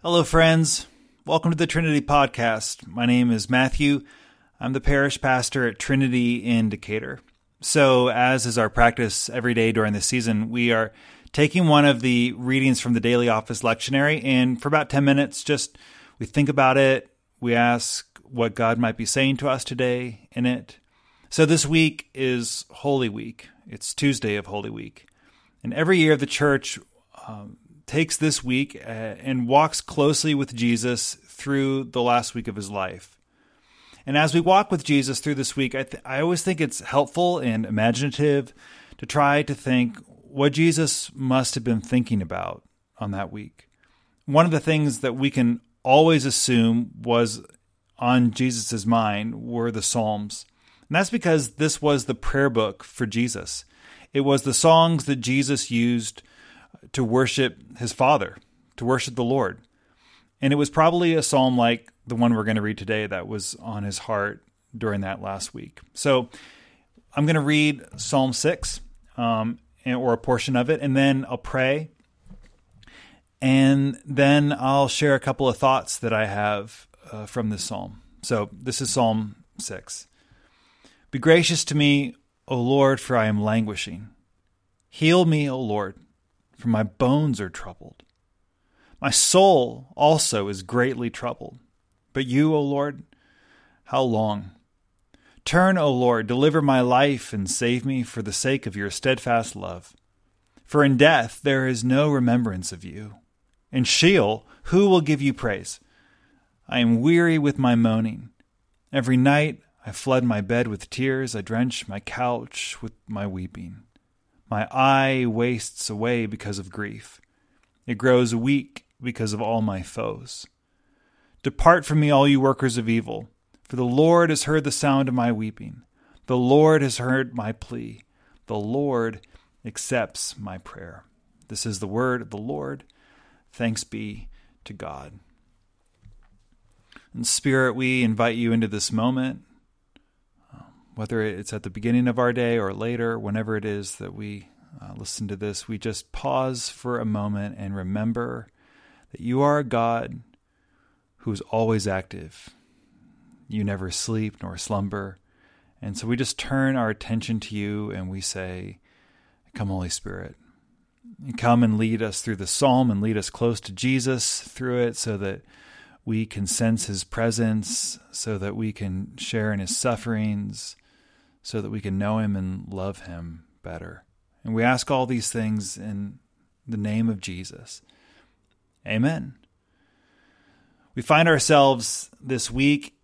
Hello, friends. Welcome to the Trinity Podcast. My name is Matthew. I'm the parish pastor at Trinity in Decatur. So, as is our practice every day during the season, we are taking one of the readings from the daily office lectionary, and for about 10 minutes, just we think about it, we ask what God might be saying to us today in it. So, this week is Holy Week. It's Tuesday of Holy Week. And every year, the church um, takes this week uh, and walks closely with Jesus through the last week of his life. And as we walk with Jesus through this week, I, th- I always think it's helpful and imaginative to try to think what Jesus must have been thinking about on that week. One of the things that we can always assume was on Jesus' mind were the Psalms. And that's because this was the prayer book for Jesus. It was the songs that Jesus used to worship his Father, to worship the Lord. And it was probably a psalm like the one we're going to read today that was on his heart during that last week. So I'm going to read Psalm 6 um, or a portion of it, and then I'll pray. And then I'll share a couple of thoughts that I have uh, from this psalm. So this is Psalm 6. Be gracious to me, O Lord, for I am languishing. Heal me, O Lord for my bones are troubled. My soul also is greatly troubled. But you, O Lord, how long? Turn, O Lord, deliver my life and save me for the sake of your steadfast love. For in death there is no remembrance of you. In Sheol, who will give you praise? I am weary with my moaning. Every night I flood my bed with tears, I drench my couch with my weeping. My eye wastes away because of grief. It grows weak because of all my foes. Depart from me, all you workers of evil, for the Lord has heard the sound of my weeping. The Lord has heard my plea. The Lord accepts my prayer. This is the word of the Lord. Thanks be to God. In spirit, we invite you into this moment whether it's at the beginning of our day or later, whenever it is that we uh, listen to this, we just pause for a moment and remember that you are a God who's always active. You never sleep nor slumber. And so we just turn our attention to you and we say, Come, Holy Spirit. Come and lead us through the psalm and lead us close to Jesus through it so that we can sense his presence, so that we can share in his sufferings, so that we can know him and love him better. And we ask all these things in the name of Jesus. Amen. We find ourselves this week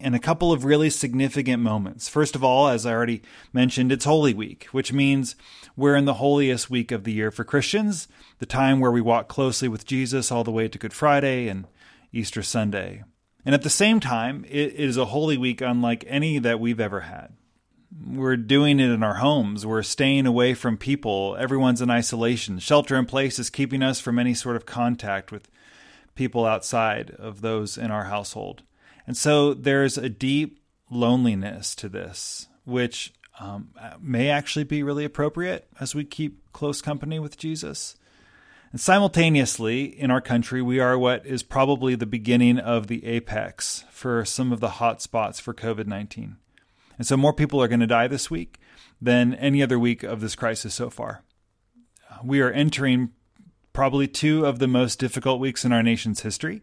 in a couple of really significant moments. First of all, as I already mentioned, it's Holy Week, which means we're in the holiest week of the year for Christians, the time where we walk closely with Jesus all the way to Good Friday and Easter Sunday. And at the same time, it is a holy week unlike any that we've ever had. We're doing it in our homes. We're staying away from people. Everyone's in isolation. Shelter in place is keeping us from any sort of contact with people outside of those in our household. And so there's a deep loneliness to this, which um, may actually be really appropriate as we keep close company with Jesus. And simultaneously, in our country, we are what is probably the beginning of the apex for some of the hot spots for COVID 19. And so more people are going to die this week than any other week of this crisis so far. We are entering probably two of the most difficult weeks in our nation's history,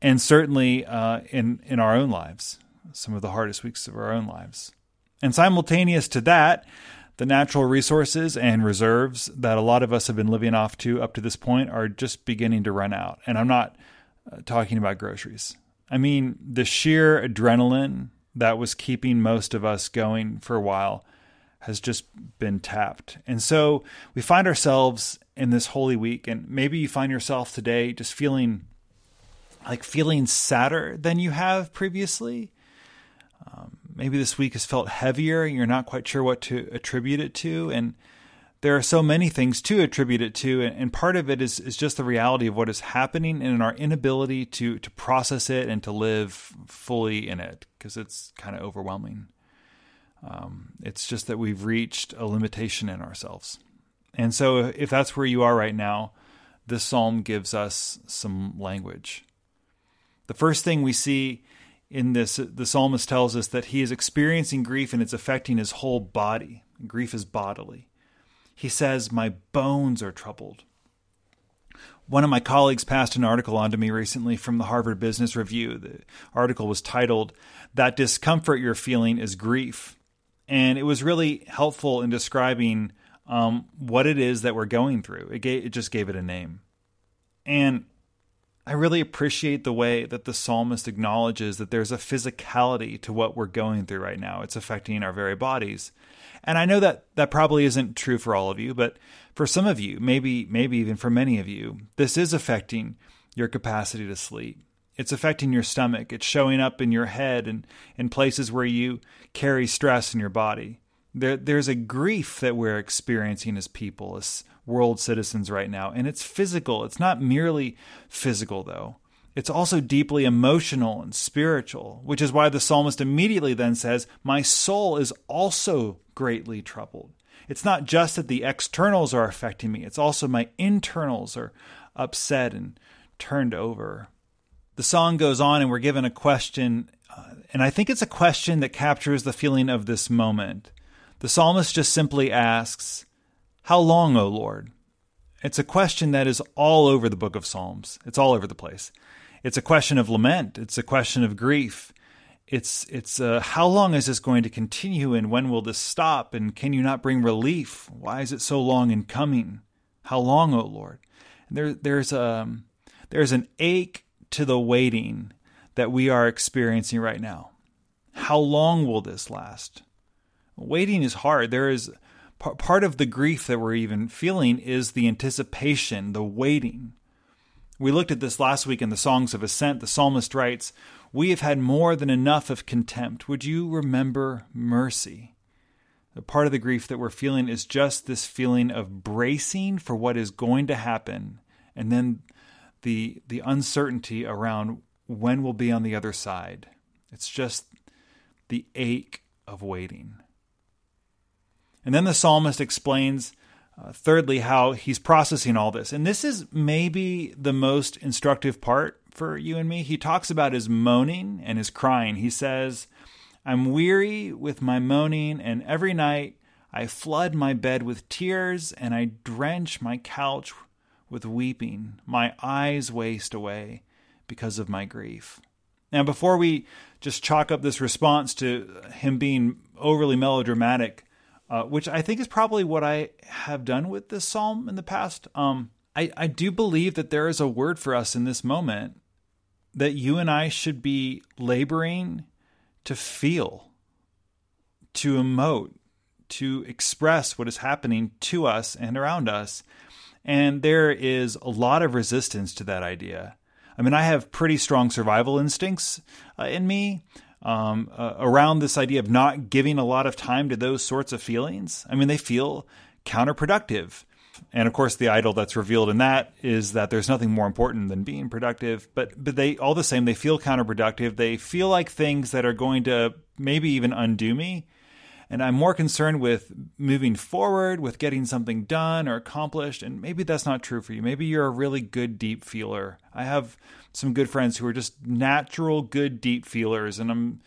and certainly uh, in, in our own lives, some of the hardest weeks of our own lives. And simultaneous to that, the natural resources and reserves that a lot of us have been living off to up to this point are just beginning to run out. And I'm not uh, talking about groceries. I mean, the sheer adrenaline that was keeping most of us going for a while has just been tapped. And so we find ourselves in this holy week, and maybe you find yourself today just feeling like feeling sadder than you have previously. Um, maybe this week has felt heavier, and you're not quite sure what to attribute it to. And there are so many things to attribute it to, and, part of it is is just the reality of what is happening and our inability to to process it and to live fully in it because it's kind of overwhelming. Um, it's just that we've reached a limitation in ourselves, and so if that's where you are right now, this psalm gives us some language. The first thing we see in this, the psalmist tells us that he is experiencing grief and it's affecting his whole body. Grief is bodily. He says, My bones are troubled. One of my colleagues passed an article on to me recently from the Harvard Business Review. The article was titled, That Discomfort You're Feeling is Grief. And it was really helpful in describing um, what it is that we're going through. It, gave, it just gave it a name. And I really appreciate the way that the psalmist acknowledges that there's a physicality to what we're going through right now. It's affecting our very bodies. And I know that that probably isn't true for all of you, but for some of you, maybe maybe even for many of you, this is affecting your capacity to sleep. It's affecting your stomach. It's showing up in your head and in places where you carry stress in your body. There, there's a grief that we're experiencing as people, as world citizens right now, and it's physical. It's not merely physical, though. It's also deeply emotional and spiritual, which is why the psalmist immediately then says, My soul is also greatly troubled. It's not just that the externals are affecting me, it's also my internals are upset and turned over. The song goes on, and we're given a question, uh, and I think it's a question that captures the feeling of this moment. The psalmist just simply asks, How long, O Lord? It's a question that is all over the book of Psalms. It's all over the place. It's a question of lament. It's a question of grief. It's it's uh, how long is this going to continue, and when will this stop? And can you not bring relief? Why is it so long in coming? How long, O Lord? And there there's a um, there's an ache to the waiting that we are experiencing right now. How long will this last? Waiting is hard. There is part of the grief that we're even feeling is the anticipation, the waiting. We looked at this last week in the Songs of Ascent. The psalmist writes, We have had more than enough of contempt. Would you remember mercy? A part of the grief that we're feeling is just this feeling of bracing for what is going to happen, and then the the uncertainty around when we'll be on the other side. It's just the ache of waiting. And then the psalmist explains uh, thirdly, how he's processing all this. And this is maybe the most instructive part for you and me. He talks about his moaning and his crying. He says, I'm weary with my moaning, and every night I flood my bed with tears, and I drench my couch with weeping. My eyes waste away because of my grief. Now, before we just chalk up this response to him being overly melodramatic, uh, which I think is probably what I have done with this psalm in the past. Um, I, I do believe that there is a word for us in this moment that you and I should be laboring to feel, to emote, to express what is happening to us and around us. And there is a lot of resistance to that idea. I mean, I have pretty strong survival instincts uh, in me um, uh, around this idea of not giving a lot of time to those sorts of feelings. I mean, they feel counterproductive. And of course, the idol that's revealed in that is that there's nothing more important than being productive. But but they all the same they feel counterproductive. They feel like things that are going to maybe even undo me. And I'm more concerned with moving forward, with getting something done or accomplished. And maybe that's not true for you. Maybe you're a really good deep feeler. I have some good friends who are just natural good deep feelers and I'm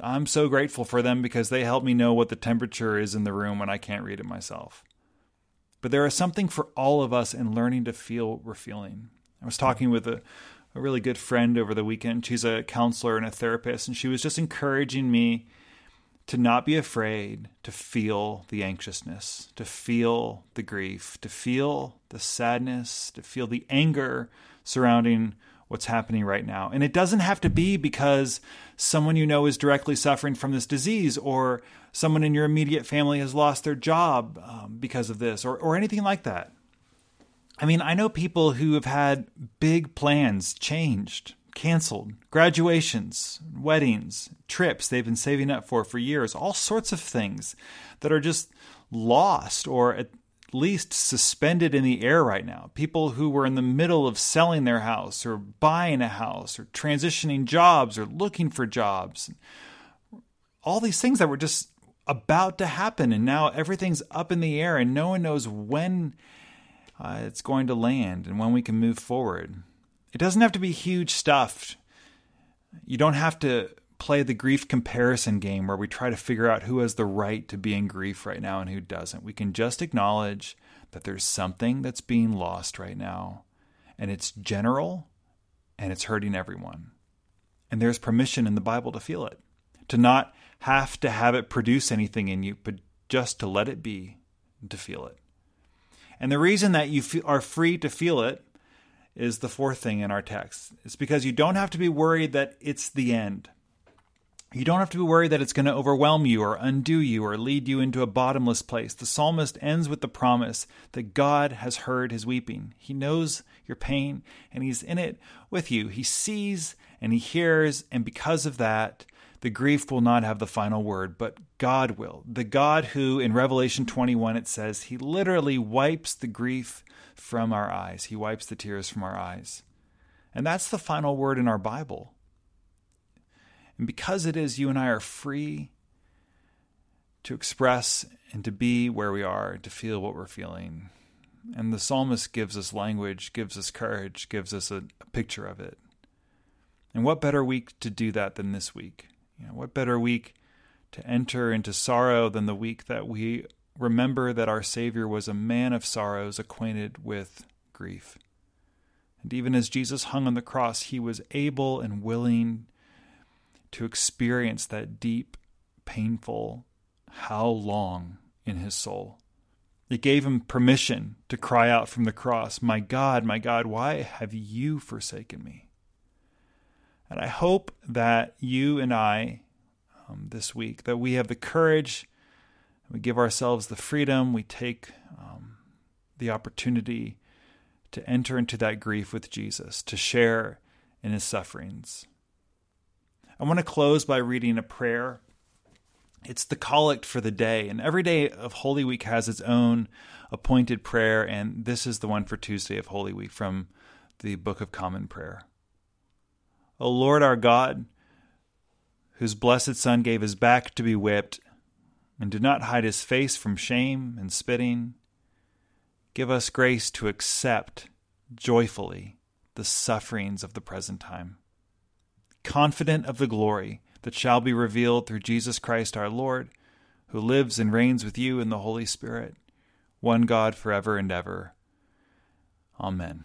I'm so grateful for them because they help me know what the temperature is in the room when I can't read it myself. But there is something for all of us in learning to feel what we're feeling. I was talking with a, a really good friend over the weekend. She's a counselor and a therapist, and she was just encouraging me to not be afraid to feel the anxiousness, to feel the grief, to feel the sadness, to feel the anger surrounding what's happening right now. And it doesn't have to be because someone you know is directly suffering from this disease or someone in your immediate family has lost their job um, because of this or, or anything like that. I mean, I know people who have had big plans changed, canceled, graduations, weddings, trips they've been saving up for for years, all sorts of things that are just lost or at least suspended in the air right now. People who were in the middle of selling their house or buying a house or transitioning jobs or looking for jobs. All these things that were just about to happen and now everything's up in the air and no one knows when uh, it's going to land and when we can move forward. It doesn't have to be huge stuff. You don't have to play the grief comparison game where we try to figure out who has the right to be in grief right now and who doesn't. We can just acknowledge that there's something that's being lost right now, and it's general and it's hurting everyone. And there's permission in the Bible to feel it, to not have to have it produce anything in you, but just to let it be and to feel it. And the reason that you are free to feel it is the fourth thing in our text. It's because you don't have to be worried that it's the end. You don't have to be worried that it's going to overwhelm you or undo you or lead you into a bottomless place. The psalmist ends with the promise that God has heard his weeping. He knows your pain and he's in it with you. He sees and he hears, and because of that, the grief will not have the final word, but God will. The God who, in Revelation 21, it says, He literally wipes the grief from our eyes, He wipes the tears from our eyes. And that's the final word in our Bible. And because it is, you and I are free to express and to be where we are, to feel what we're feeling. And the psalmist gives us language, gives us courage, gives us a, a picture of it. And what better week to do that than this week? You know, what better week to enter into sorrow than the week that we remember that our Savior was a man of sorrows, acquainted with grief. And even as Jesus hung on the cross, he was able and willing to experience that deep, painful how long in his soul. It gave him permission to cry out from the cross, My God, my God, why have you forsaken me? And I hope that you and I um, this week, that we have the courage, we give ourselves the freedom, we take um, the opportunity to enter into that grief with Jesus, to share in his sufferings. I want to close by reading a prayer. It's the collect for the day, and every day of Holy Week has its own appointed prayer, and this is the one for Tuesday of Holy Week from the Book of Common Prayer. O Lord our God, whose blessed Son gave his back to be whipped, and did not hide his face from shame and spitting, give us grace to accept joyfully the sufferings of the present time, confident of the glory that shall be revealed through Jesus Christ our Lord, who lives and reigns with you in the Holy Spirit, one God forever and ever. Amen.